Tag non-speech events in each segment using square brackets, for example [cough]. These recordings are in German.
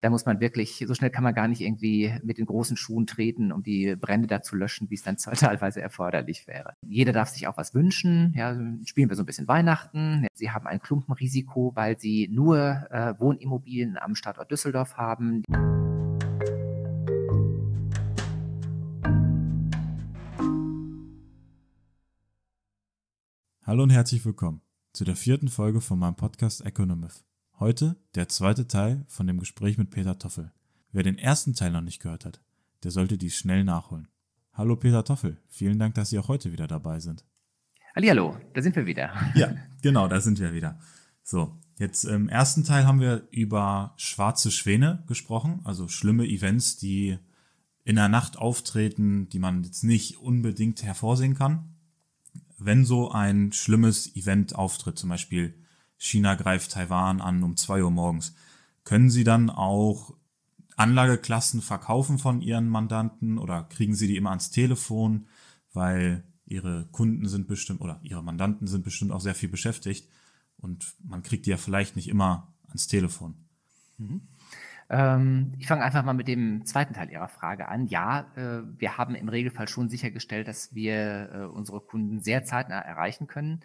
da muss man wirklich, so schnell kann man gar nicht irgendwie mit den großen Schuhen treten, um die Brände da zu löschen, wie es dann [laughs] teilweise erforderlich wäre. Jeder darf sich auch was wünschen. Ja, spielen wir so ein bisschen Weihnachten. Sie haben ein Klumpenrisiko, weil sie nur äh, Wohnimmobilien am Standort Düsseldorf haben. Hallo und herzlich willkommen zu der vierten Folge von meinem Podcast Economist. Heute der zweite Teil von dem Gespräch mit Peter Toffel. Wer den ersten Teil noch nicht gehört hat, der sollte dies schnell nachholen. Hallo Peter Toffel, vielen Dank, dass Sie auch heute wieder dabei sind. Hallo, da sind wir wieder. Ja, genau, da sind wir wieder. So, jetzt im ersten Teil haben wir über schwarze Schwäne gesprochen, also schlimme Events, die in der Nacht auftreten, die man jetzt nicht unbedingt hervorsehen kann. Wenn so ein schlimmes Event auftritt, zum Beispiel China greift Taiwan an um zwei Uhr morgens. Können Sie dann auch Anlageklassen verkaufen von Ihren Mandanten oder kriegen Sie die immer ans Telefon, weil Ihre Kunden sind bestimmt oder Ihre Mandanten sind bestimmt auch sehr viel beschäftigt und man kriegt die ja vielleicht nicht immer ans Telefon. Mhm. Ähm, ich fange einfach mal mit dem zweiten Teil Ihrer Frage an. Ja, äh, wir haben im Regelfall schon sichergestellt, dass wir äh, unsere Kunden sehr zeitnah erreichen können.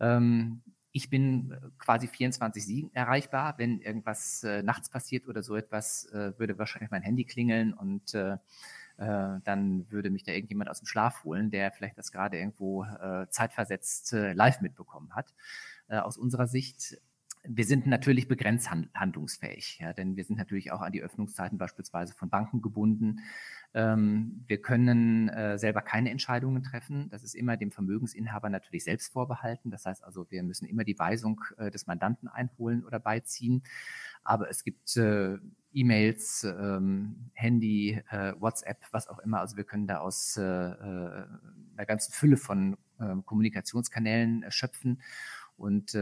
Ähm, ich bin äh, quasi 24-7 erreichbar. Wenn irgendwas äh, nachts passiert oder so etwas, äh, würde wahrscheinlich mein Handy klingeln und äh, äh, dann würde mich da irgendjemand aus dem Schlaf holen, der vielleicht das gerade irgendwo äh, zeitversetzt live mitbekommen hat. aus unserer Sicht wir sind natürlich begrenzt handlungsfähig, ja, denn wir sind natürlich auch an die Öffnungszeiten beispielsweise von Banken gebunden. Ähm, wir können äh, selber keine Entscheidungen treffen. Das ist immer dem Vermögensinhaber natürlich selbst vorbehalten. Das heißt also, wir müssen immer die Weisung äh, des Mandanten einholen oder beiziehen. Aber es gibt äh, E-Mails, ähm, Handy, äh, WhatsApp, was auch immer. Also wir können da aus äh, äh, einer ganzen Fülle von ähm, Kommunikationskanälen schöpfen. Und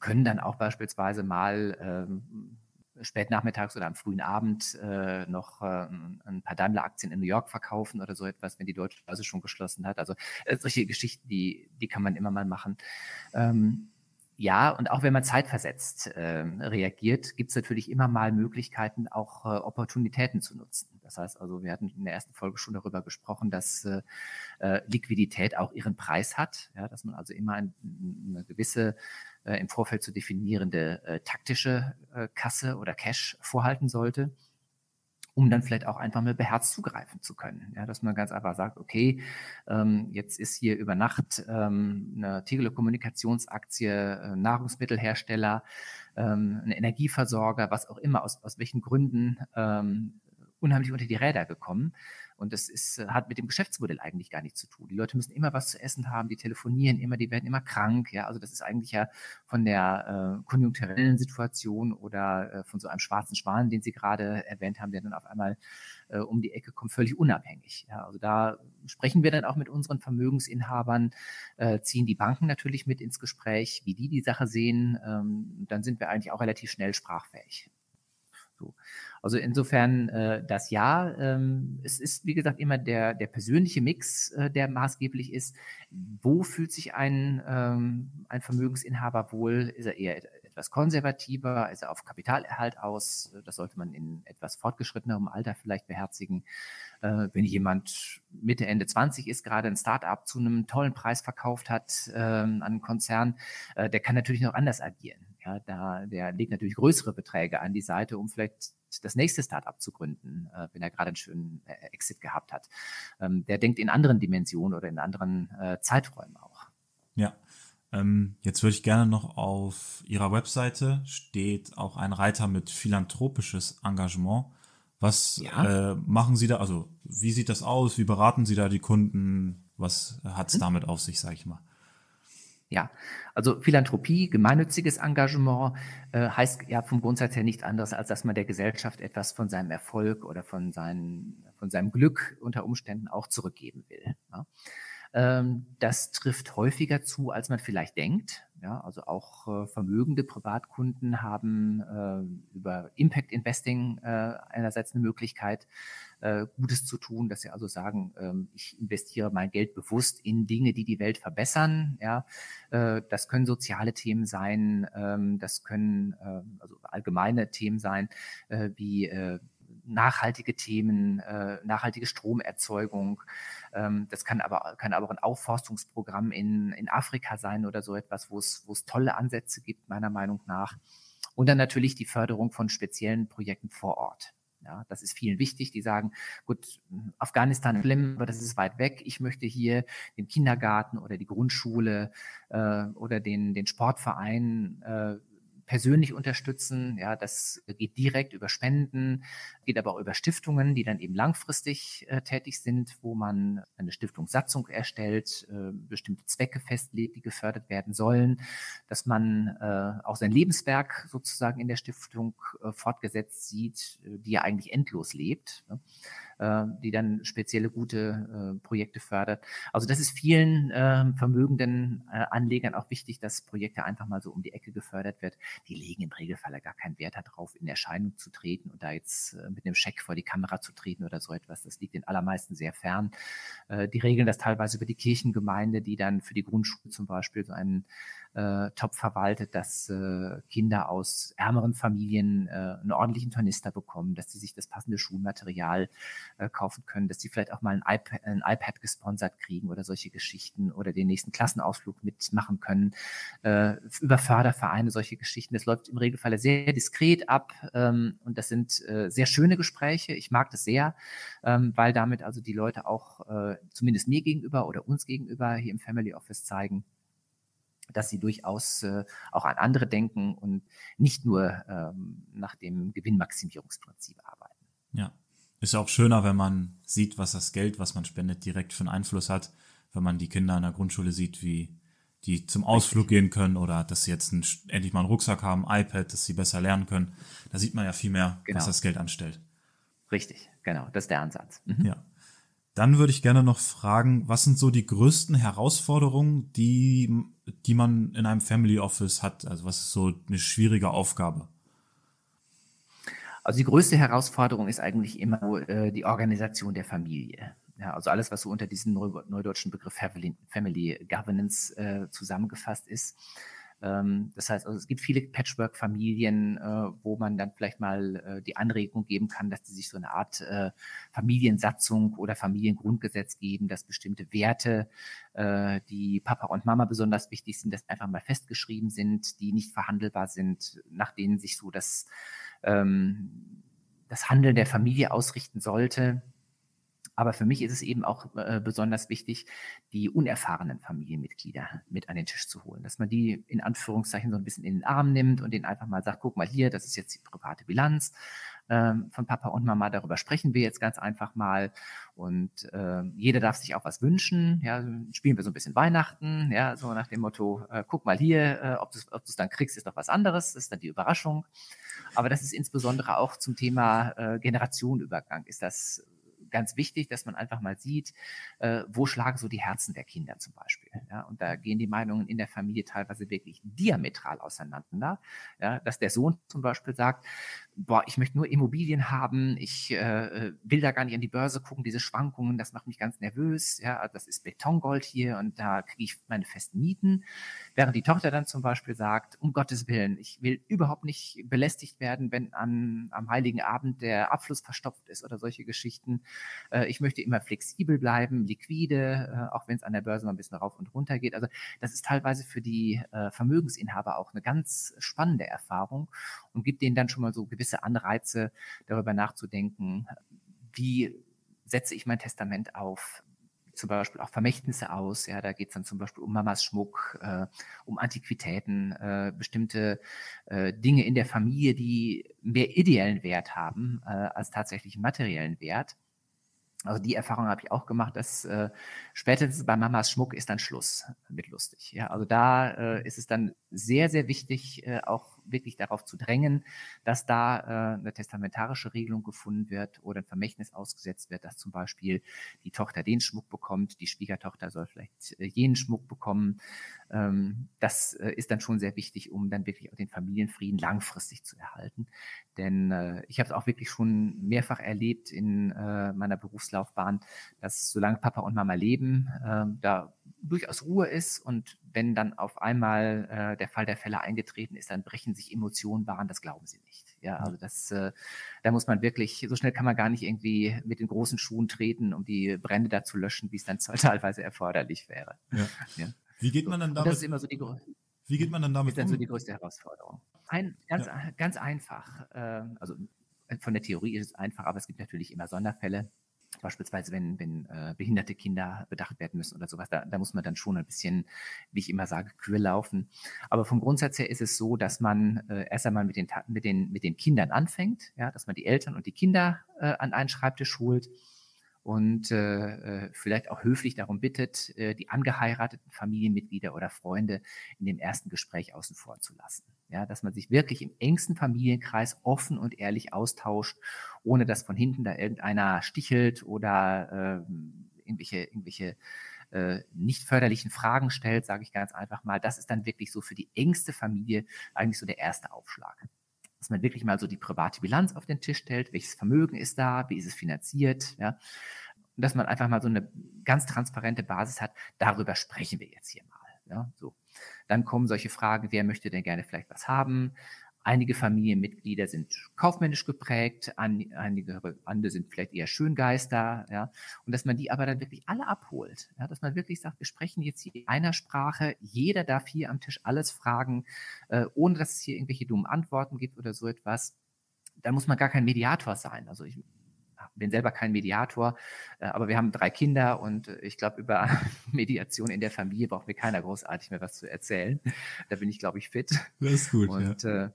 können dann auch beispielsweise mal ähm, spät nachmittags oder am frühen Abend äh, noch äh, ein paar Daimler-Aktien in New York verkaufen oder so etwas, wenn die deutsche Börse schon geschlossen hat. Also äh, solche Geschichten, die, die kann man immer mal machen. Ähm, ja, und auch wenn man zeitversetzt äh, reagiert, gibt es natürlich immer mal Möglichkeiten, auch äh, Opportunitäten zu nutzen. Das heißt also, wir hatten in der ersten Folge schon darüber gesprochen, dass äh, äh Liquidität auch ihren Preis hat, ja, dass man also immer ein, eine gewisse äh, im Vorfeld zu definierende taktische Kasse oder Cash vorhalten sollte, um dann vielleicht auch einfach mal beherzt zugreifen zu können. Ja, dass man ganz einfach sagt, okay, ähm, jetzt ist hier über Nacht ähm, eine Telekommunikationsaktie, äh, Nahrungsmittelhersteller, ähm, ein Energieversorger, was auch immer, aus, aus welchen Gründen ähm, unheimlich unter die Räder gekommen. Und das ist, äh, hat mit dem Geschäftsmodell eigentlich gar nichts zu tun. Die Leute müssen immer was zu essen haben, die telefonieren immer, die werden immer krank. Ja, also das ist eigentlich ja von der äh, konjunkturellen Situation oder äh, von so einem schwarzen Schwan, den Sie gerade erwähnt haben, der dann auf einmal äh, um die Ecke kommt, völlig unabhängig. Ja, also da sprechen wir dann auch mit unseren Vermögensinhabern, äh, ziehen die Banken natürlich mit ins Gespräch, wie die die Sache sehen. Ähm, dann sind wir eigentlich auch relativ schnell sprachfähig. So. Also insofern äh, das Ja. Ähm, es ist, wie gesagt, immer der, der persönliche Mix, äh, der maßgeblich ist. Wo fühlt sich ein, ähm, ein Vermögensinhaber wohl? Ist er eher etwas konservativer? Ist er auf Kapitalerhalt aus? Das sollte man in etwas fortgeschrittenerem Alter vielleicht beherzigen. Äh, wenn jemand Mitte, Ende 20 ist, gerade ein Start-up zu einem tollen Preis verkauft hat ähm, an einen Konzern, äh, der kann natürlich noch anders agieren. Ja, da, der legt natürlich größere Beträge an die Seite, um vielleicht das nächste Startup zu gründen, äh, wenn er gerade einen schönen äh, Exit gehabt hat. Ähm, der denkt in anderen Dimensionen oder in anderen äh, Zeiträumen auch. Ja. Ähm, jetzt würde ich gerne noch auf Ihrer Webseite steht auch ein Reiter mit philanthropisches Engagement. Was ja. äh, machen Sie da? Also wie sieht das aus? Wie beraten Sie da die Kunden? Was hat es hm? damit auf sich, sage ich mal? Ja, also Philanthropie, gemeinnütziges Engagement äh, heißt ja vom Grundsatz her nichts anderes, als dass man der Gesellschaft etwas von seinem Erfolg oder von, seinen, von seinem Glück unter Umständen auch zurückgeben will. Ja. Ähm, das trifft häufiger zu, als man vielleicht denkt. Ja, also auch äh, vermögende Privatkunden haben äh, über Impact Investing äh, einerseits eine Möglichkeit, äh, Gutes zu tun, dass sie also sagen, ähm, ich investiere mein Geld bewusst in Dinge, die die Welt verbessern. Ja, äh, das können soziale Themen sein, ähm, das können äh, also allgemeine Themen sein, äh, wie äh, nachhaltige Themen, äh, nachhaltige Stromerzeugung. Ähm, das kann aber, kann aber auch ein Aufforstungsprogramm in, in Afrika sein oder so etwas, wo es, wo es tolle Ansätze gibt, meiner Meinung nach. Und dann natürlich die Förderung von speziellen Projekten vor Ort. Ja, das ist vielen wichtig. Die sagen, gut, Afghanistan ist schlimm, aber das ist weit weg. Ich möchte hier den Kindergarten oder die Grundschule äh, oder den, den Sportverein äh, persönlich unterstützen. Ja, das geht direkt über Spenden, geht aber auch über Stiftungen, die dann eben langfristig äh, tätig sind, wo man eine Stiftungssatzung erstellt, äh, bestimmte Zwecke festlegt, die gefördert werden sollen, dass man äh, auch sein Lebenswerk sozusagen in der Stiftung äh, fortgesetzt sieht, äh, die ja eigentlich endlos lebt. Ne? Äh, die dann spezielle gute äh, Projekte fördert. Also das ist vielen äh, vermögenden äh, Anlegern auch wichtig, dass Projekte einfach mal so um die Ecke gefördert wird. Die legen im Regelfall gar keinen Wert darauf, in Erscheinung zu treten und da jetzt äh, mit einem Scheck vor die Kamera zu treten oder so etwas. Das liegt den allermeisten sehr fern. Äh, die regeln das teilweise über die Kirchengemeinde, die dann für die Grundschule zum Beispiel so einen äh, top verwaltet, dass äh, Kinder aus ärmeren Familien äh, einen ordentlichen Tornister bekommen, dass sie sich das passende Schulmaterial äh, kaufen können, dass sie vielleicht auch mal ein iPad, ein iPad gesponsert kriegen oder solche Geschichten oder den nächsten Klassenausflug mitmachen können. Äh, über Fördervereine, solche Geschichten. Das läuft im Regelfall sehr diskret ab ähm, und das sind äh, sehr schöne Gespräche. Ich mag das sehr, ähm, weil damit also die Leute auch äh, zumindest mir gegenüber oder uns gegenüber hier im Family Office zeigen, dass sie durchaus äh, auch an andere denken und nicht nur ähm, nach dem Gewinnmaximierungsprinzip arbeiten. Ja, ist auch schöner, wenn man sieht, was das Geld, was man spendet, direkt für einen Einfluss hat, wenn man die Kinder in der Grundschule sieht, wie die zum Ausflug Richtig. gehen können oder dass sie jetzt ein, endlich mal einen Rucksack haben, iPad, dass sie besser lernen können. Da sieht man ja viel mehr, genau. was das Geld anstellt. Richtig, genau, das ist der Ansatz. Mhm. Ja. Dann würde ich gerne noch fragen, was sind so die größten Herausforderungen, die, die man in einem Family Office hat? Also was ist so eine schwierige Aufgabe? Also die größte Herausforderung ist eigentlich immer äh, die Organisation der Familie. Ja, also alles, was so unter diesem neudeutschen Begriff Family, Family Governance äh, zusammengefasst ist. Ähm, das heißt, also es gibt viele Patchwork-Familien, äh, wo man dann vielleicht mal äh, die Anregung geben kann, dass sie sich so eine Art äh, Familiensatzung oder Familiengrundgesetz geben, dass bestimmte Werte, die Papa und Mama besonders wichtig sind, dass einfach mal festgeschrieben sind, die nicht verhandelbar sind, nach denen sich so das, ähm, das Handeln der Familie ausrichten sollte. Aber für mich ist es eben auch äh, besonders wichtig, die unerfahrenen Familienmitglieder mit an den Tisch zu holen, dass man die in Anführungszeichen so ein bisschen in den Arm nimmt und denen einfach mal sagt, guck mal hier, das ist jetzt die private Bilanz ähm, von Papa und Mama, darüber sprechen wir jetzt ganz einfach mal. Und äh, jeder darf sich auch was wünschen, ja, spielen wir so ein bisschen Weihnachten, ja, so nach dem Motto, äh, guck mal hier, äh, ob du es dann kriegst, ist doch was anderes, das ist dann die Überraschung. Aber das ist insbesondere auch zum Thema äh, Generationenübergang, ist das ganz wichtig, dass man einfach mal sieht, äh, wo schlagen so die Herzen der Kinder zum Beispiel. Ja? Und da gehen die Meinungen in der Familie teilweise wirklich diametral auseinander. Ja? Dass der Sohn zum Beispiel sagt, boah, ich möchte nur Immobilien haben, ich äh, will da gar nicht an die Börse gucken, diese Schwankungen, das macht mich ganz nervös. Ja? Das ist Betongold hier und da kriege ich meine festen Mieten. Während die Tochter dann zum Beispiel sagt, um Gottes Willen, ich will überhaupt nicht belästigt werden, wenn an, am Heiligen Abend der Abfluss verstopft ist oder solche Geschichten. Äh, ich möchte immer flexibel bleiben, liquide, äh, auch wenn es an der Börse mal ein bisschen rauf und runter geht. Also das ist teilweise für die äh, Vermögensinhaber auch eine ganz spannende Erfahrung und gibt denen dann schon mal so gewisse Anreize, darüber nachzudenken, wie setze ich mein Testament auf, zum Beispiel auch Vermächtnisse aus. Ja, da geht es dann zum Beispiel um Mamas Schmuck, äh, um Antiquitäten, äh, bestimmte äh, Dinge in der Familie, die mehr ideellen Wert haben äh, als tatsächlich materiellen Wert. Also die Erfahrung habe ich auch gemacht, dass äh, spätestens bei Mamas Schmuck ist dann Schluss mit lustig. Ja, also da äh, ist es dann sehr, sehr wichtig, auch wirklich darauf zu drängen, dass da äh, eine testamentarische Regelung gefunden wird oder ein Vermächtnis ausgesetzt wird, dass zum Beispiel die Tochter den Schmuck bekommt, die Schwiegertochter soll vielleicht äh, jenen Schmuck bekommen. Ähm, das äh, ist dann schon sehr wichtig, um dann wirklich auch den Familienfrieden langfristig zu erhalten. Denn äh, ich habe es auch wirklich schon mehrfach erlebt in äh, meiner Berufslaufbahn, dass solange Papa und Mama leben, äh, da durchaus Ruhe ist und wenn dann auf einmal äh, der Fall der Fälle eingetreten ist, dann brechen sich Emotionen Bahn, das glauben sie nicht. Ja, also das, äh, da muss man wirklich, so schnell kann man gar nicht irgendwie mit den großen Schuhen treten, um die Brände da zu löschen, wie es dann [laughs] teilweise erforderlich wäre. Ja. ja. Wie geht man dann damit? das ist immer so die Wie geht man dann damit ist dann so die größte Herausforderung. Ein, ganz, ja. ganz einfach. Äh, also von der Theorie ist es einfach, aber es gibt natürlich immer Sonderfälle beispielsweise wenn, wenn äh, behinderte Kinder bedacht werden müssen oder sowas, da, da muss man dann schon ein bisschen, wie ich immer sage, Kür laufen. Aber vom Grundsatz her ist es so, dass man äh, erst einmal mit den, mit, den, mit den Kindern anfängt, ja, dass man die Eltern und die Kinder äh, an einen Schreibtisch holt und äh, äh, vielleicht auch höflich darum bittet, äh, die angeheirateten Familienmitglieder oder Freunde in dem ersten Gespräch außen vor zu lassen. Ja, dass man sich wirklich im engsten Familienkreis offen und ehrlich austauscht, ohne dass von hinten da irgendeiner stichelt oder äh, irgendwelche, irgendwelche äh, nicht förderlichen Fragen stellt, sage ich ganz einfach mal. Das ist dann wirklich so für die engste Familie eigentlich so der erste Aufschlag dass man wirklich mal so die private Bilanz auf den Tisch stellt, welches Vermögen ist da, wie ist es finanziert, ja. Und dass man einfach mal so eine ganz transparente Basis hat, darüber sprechen wir jetzt hier mal. Ja, so. Dann kommen solche Fragen, wer möchte denn gerne vielleicht was haben? Einige Familienmitglieder sind kaufmännisch geprägt, einige andere sind vielleicht eher Schöngeister, ja, und dass man die aber dann wirklich alle abholt, ja, dass man wirklich sagt, wir sprechen jetzt hier in einer Sprache, jeder darf hier am Tisch alles fragen, äh, ohne dass es hier irgendwelche dummen Antworten gibt oder so etwas. Da muss man gar kein Mediator sein. Also ich bin selber kein Mediator, äh, aber wir haben drei Kinder und äh, ich glaube, über [laughs] Mediation in der Familie braucht mir keiner großartig mehr was zu erzählen. Da bin ich, glaube ich, fit. Das ist gut. Und ja. äh,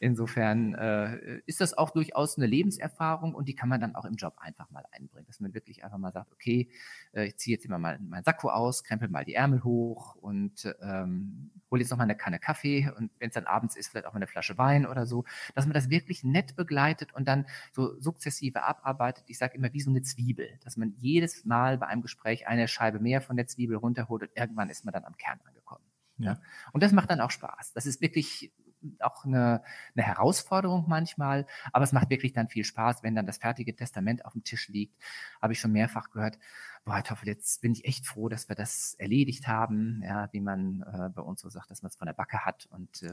Insofern äh, ist das auch durchaus eine Lebenserfahrung und die kann man dann auch im Job einfach mal einbringen, dass man wirklich einfach mal sagt, okay, äh, ich ziehe jetzt immer mal meinen Sakko aus, krempel mal die Ärmel hoch und ähm, hole jetzt noch mal eine Kanne Kaffee und wenn es dann abends ist, vielleicht auch mal eine Flasche Wein oder so, dass man das wirklich nett begleitet und dann so sukzessive abarbeitet. Ich sage immer wie so eine Zwiebel, dass man jedes Mal bei einem Gespräch eine Scheibe mehr von der Zwiebel runterholt und irgendwann ist man dann am Kern angekommen. Ja. ja. Und das macht dann auch Spaß. Das ist wirklich auch eine, eine Herausforderung manchmal, aber es macht wirklich dann viel Spaß, wenn dann das fertige Testament auf dem Tisch liegt. Habe ich schon mehrfach gehört. Boah, Toffel, jetzt bin ich echt froh, dass wir das erledigt haben, ja, wie man äh, bei uns so sagt, dass man es von der Backe hat. Und äh,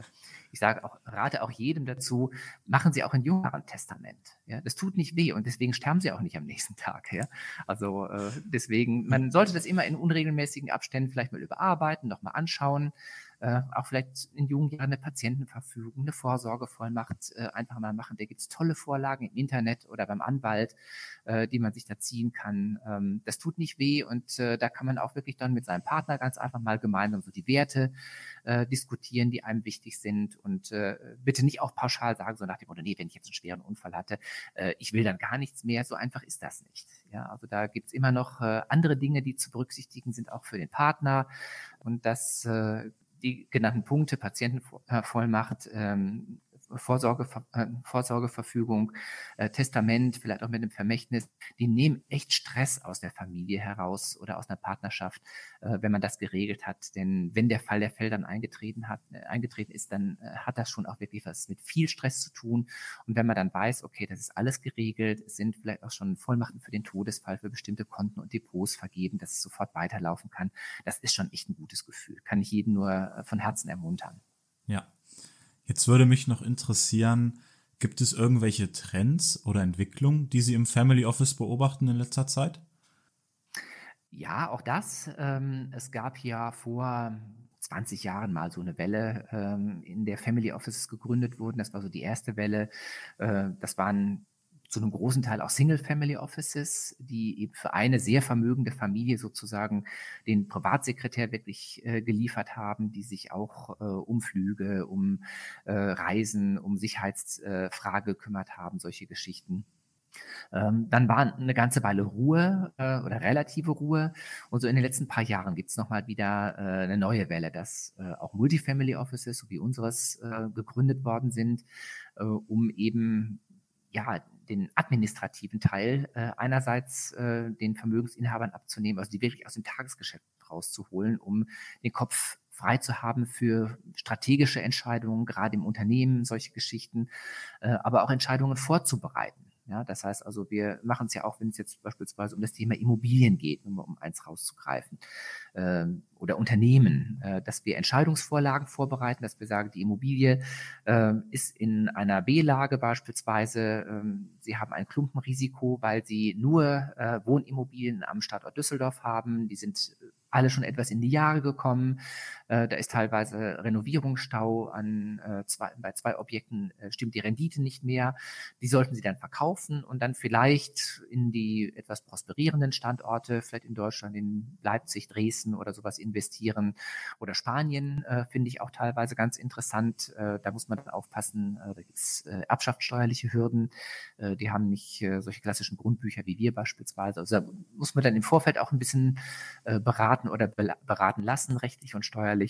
ich sage auch, rate auch jedem dazu, machen Sie auch ein jüngeren Testament. Ja, das tut nicht weh und deswegen sterben Sie auch nicht am nächsten Tag. Ja, also äh, deswegen, man sollte das immer in unregelmäßigen Abständen vielleicht mal überarbeiten, nochmal anschauen äh, auch vielleicht in jungen Jahren eine Patientenverfügung, eine Vorsorgevollmacht äh, einfach mal machen. Da gibt es tolle Vorlagen im Internet oder beim Anwalt, äh, die man sich da ziehen kann. Ähm, das tut nicht weh und äh, da kann man auch wirklich dann mit seinem Partner ganz einfach mal gemeinsam so die Werte äh, diskutieren, die einem wichtig sind und äh, bitte nicht auch pauschal sagen, so nach dem Motto, nee, wenn ich jetzt einen schweren Unfall hatte, äh, ich will dann gar nichts mehr. So einfach ist das nicht. Ja, also da gibt's immer noch äh, andere Dinge, die zu berücksichtigen sind, auch für den Partner. Und das äh, die genannten Punkte, Patientenvollmacht, ähm, Vorsorge, äh, Vorsorgeverfügung, äh, Testament, vielleicht auch mit einem Vermächtnis, die nehmen echt Stress aus der Familie heraus oder aus einer Partnerschaft, äh, wenn man das geregelt hat. Denn wenn der Fall der Fälle dann eingetreten hat, eingetreten ist, dann hat das schon auch wirklich was mit viel Stress zu tun. Und wenn man dann weiß, okay, das ist alles geregelt, sind vielleicht auch schon Vollmachten für den Todesfall, für bestimmte Konten und Depots vergeben, dass es sofort weiterlaufen kann, das ist schon echt ein gutes Gefühl. Kann ich jeden nur von Herzen ermuntern. Ja, Jetzt würde mich noch interessieren, gibt es irgendwelche Trends oder Entwicklungen, die Sie im Family Office beobachten in letzter Zeit? Ja, auch das. Ähm, es gab ja vor 20 Jahren mal so eine Welle, ähm, in der Family Offices gegründet wurden. Das war so die erste Welle. Äh, das waren zu einem großen Teil auch Single-Family-Offices, die eben für eine sehr vermögende Familie sozusagen den Privatsekretär wirklich äh, geliefert haben, die sich auch äh, um Flüge, um äh, Reisen, um Sicherheitsfrage gekümmert haben, solche Geschichten. Ähm, dann war eine ganze Weile Ruhe äh, oder relative Ruhe. Und so in den letzten paar Jahren gibt es nochmal wieder äh, eine neue Welle, dass äh, auch Multifamily Offices, so wie unseres, äh, gegründet worden sind, äh, um eben ja, den administrativen Teil äh, einerseits äh, den Vermögensinhabern abzunehmen, also die wirklich aus dem Tagesgeschäft rauszuholen, um den Kopf frei zu haben für strategische Entscheidungen, gerade im Unternehmen, solche Geschichten, äh, aber auch Entscheidungen vorzubereiten. Ja, das heißt also, wir machen es ja auch, wenn es jetzt beispielsweise um das Thema Immobilien geht, nur um eins rauszugreifen, äh, oder Unternehmen, äh, dass wir Entscheidungsvorlagen vorbereiten, dass wir sagen, die Immobilie äh, ist in einer B-Lage beispielsweise, ähm, sie haben ein Klumpenrisiko, weil sie nur äh, Wohnimmobilien am Standort Düsseldorf haben, die sind alle schon etwas in die Jahre gekommen. Äh, da ist teilweise Renovierungsstau an äh, zwei, bei zwei Objekten äh, stimmt die Rendite nicht mehr. Die sollten sie dann verkaufen und dann vielleicht in die etwas prosperierenden Standorte, vielleicht in Deutschland, in Leipzig, Dresden oder sowas investieren. Oder Spanien äh, finde ich auch teilweise ganz interessant. Äh, da muss man dann aufpassen, äh, da gibt es äh, erbschaftssteuerliche Hürden. Äh, die haben nicht äh, solche klassischen Grundbücher wie wir beispielsweise. Also da muss man dann im Vorfeld auch ein bisschen äh, beraten beraten oder beraten lassen, rechtlich und steuerlich.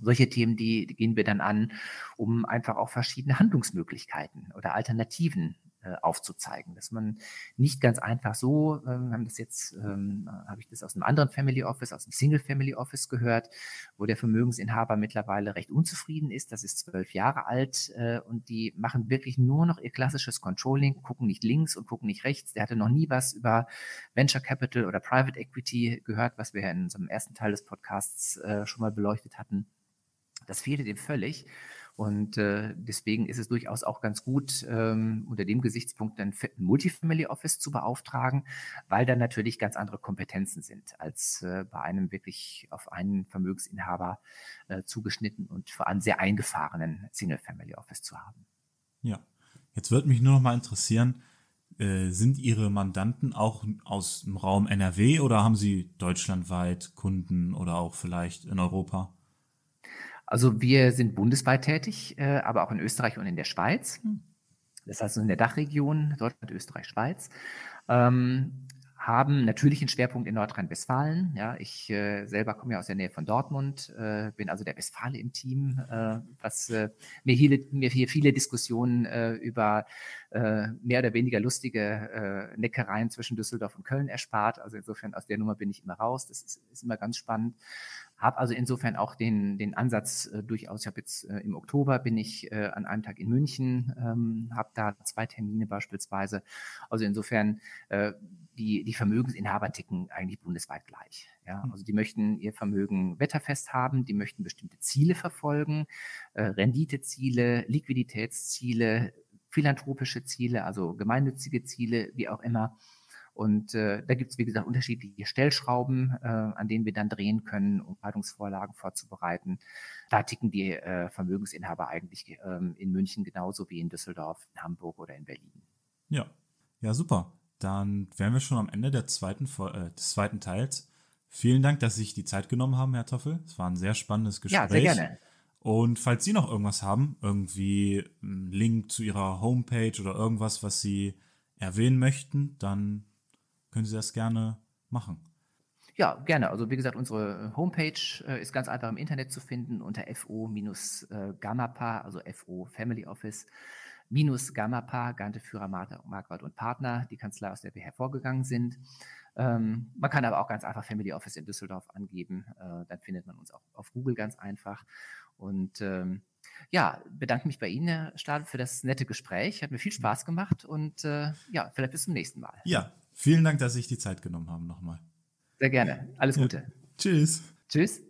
Solche Themen, die, gehen wir dann an, um einfach auch verschiedene Handlungsmöglichkeiten oder Alternativen aufzuzeigen, dass man nicht ganz einfach so, äh, wir haben das jetzt, ähm, habe ich das aus einem anderen Family Office, aus einem Single Family Office gehört, wo der Vermögensinhaber mittlerweile recht unzufrieden ist. Das ist zwölf Jahre alt äh, und die machen wirklich nur noch ihr klassisches Controlling, gucken nicht links und gucken nicht rechts. Der hatte noch nie was über Venture Capital oder Private Equity gehört, was wir in unserem ersten Teil des Podcasts äh, schon mal beleuchtet hatten. Das fehlte dem völlig. Und äh, deswegen ist es durchaus auch ganz gut, ähm, unter dem Gesichtspunkt ein Multifamily Office zu beauftragen, weil da natürlich ganz andere Kompetenzen sind, als äh, bei einem wirklich auf einen Vermögensinhaber äh, zugeschnitten und vor allem sehr eingefahrenen Single Family Office zu haben. Ja, jetzt würde mich nur noch mal interessieren, äh, sind Ihre Mandanten auch aus dem Raum NRW oder haben Sie deutschlandweit Kunden oder auch vielleicht in Europa? Also wir sind bundesweit tätig, äh, aber auch in Österreich und in der Schweiz. Hm. Das heißt in der Dachregion, Deutschland, Österreich, Schweiz. Ähm, haben natürlich einen Schwerpunkt in Nordrhein-Westfalen. Ja, ich äh, selber komme ja aus der Nähe von Dortmund, äh, bin also der Westfale im Team, äh, was äh, mir, hier, mir hier viele Diskussionen äh, über äh, mehr oder weniger lustige Neckereien zwischen Düsseldorf und Köln erspart. Also insofern aus der Nummer bin ich immer raus. Das ist, ist immer ganz spannend. Habe also insofern auch den, den Ansatz äh, durchaus, ich habe jetzt äh, im Oktober bin ich äh, an einem Tag in München, ähm, habe da zwei Termine beispielsweise. Also insofern äh, die, die Vermögensinhaber ticken eigentlich bundesweit gleich. Ja, hm. also die möchten ihr Vermögen wetterfest haben, die möchten bestimmte Ziele verfolgen, äh, Renditeziele, Liquiditätsziele, philanthropische Ziele, also gemeinnützige Ziele, wie auch immer. Und äh, da gibt es, wie gesagt, unterschiedliche Stellschrauben, äh, an denen wir dann drehen können, um Haltungsvorlagen vorzubereiten. Da ticken die äh, Vermögensinhaber eigentlich ähm, in München genauso wie in Düsseldorf, in Hamburg oder in Berlin. Ja, ja, super. Dann wären wir schon am Ende der zweiten, äh, des zweiten Teils. Vielen Dank, dass Sie sich die Zeit genommen haben, Herr Toffel. Es war ein sehr spannendes Gespräch. Ja, sehr gerne. Und falls Sie noch irgendwas haben, irgendwie einen Link zu Ihrer Homepage oder irgendwas, was Sie erwähnen möchten, dann können Sie das gerne machen. Ja, gerne. Also wie gesagt, unsere Homepage äh, ist ganz einfach im Internet zu finden unter FO-Gammapa, also FO Family Office minus Gammapa, Gante Führer, Marquardt und Partner, die Kanzlei, aus der wir hervorgegangen sind. Ähm, man kann aber auch ganz einfach Family Office in Düsseldorf angeben. Äh, dann findet man uns auch auf Google ganz einfach. Und ähm, ja, bedanke mich bei Ihnen, Herr Stahl, für das nette Gespräch. Hat mir viel Spaß gemacht und äh, ja, vielleicht bis zum nächsten Mal. Ja, Vielen Dank, dass Sie sich die Zeit genommen haben nochmal. Sehr gerne. Alles Gute. Ja. Tschüss. Tschüss.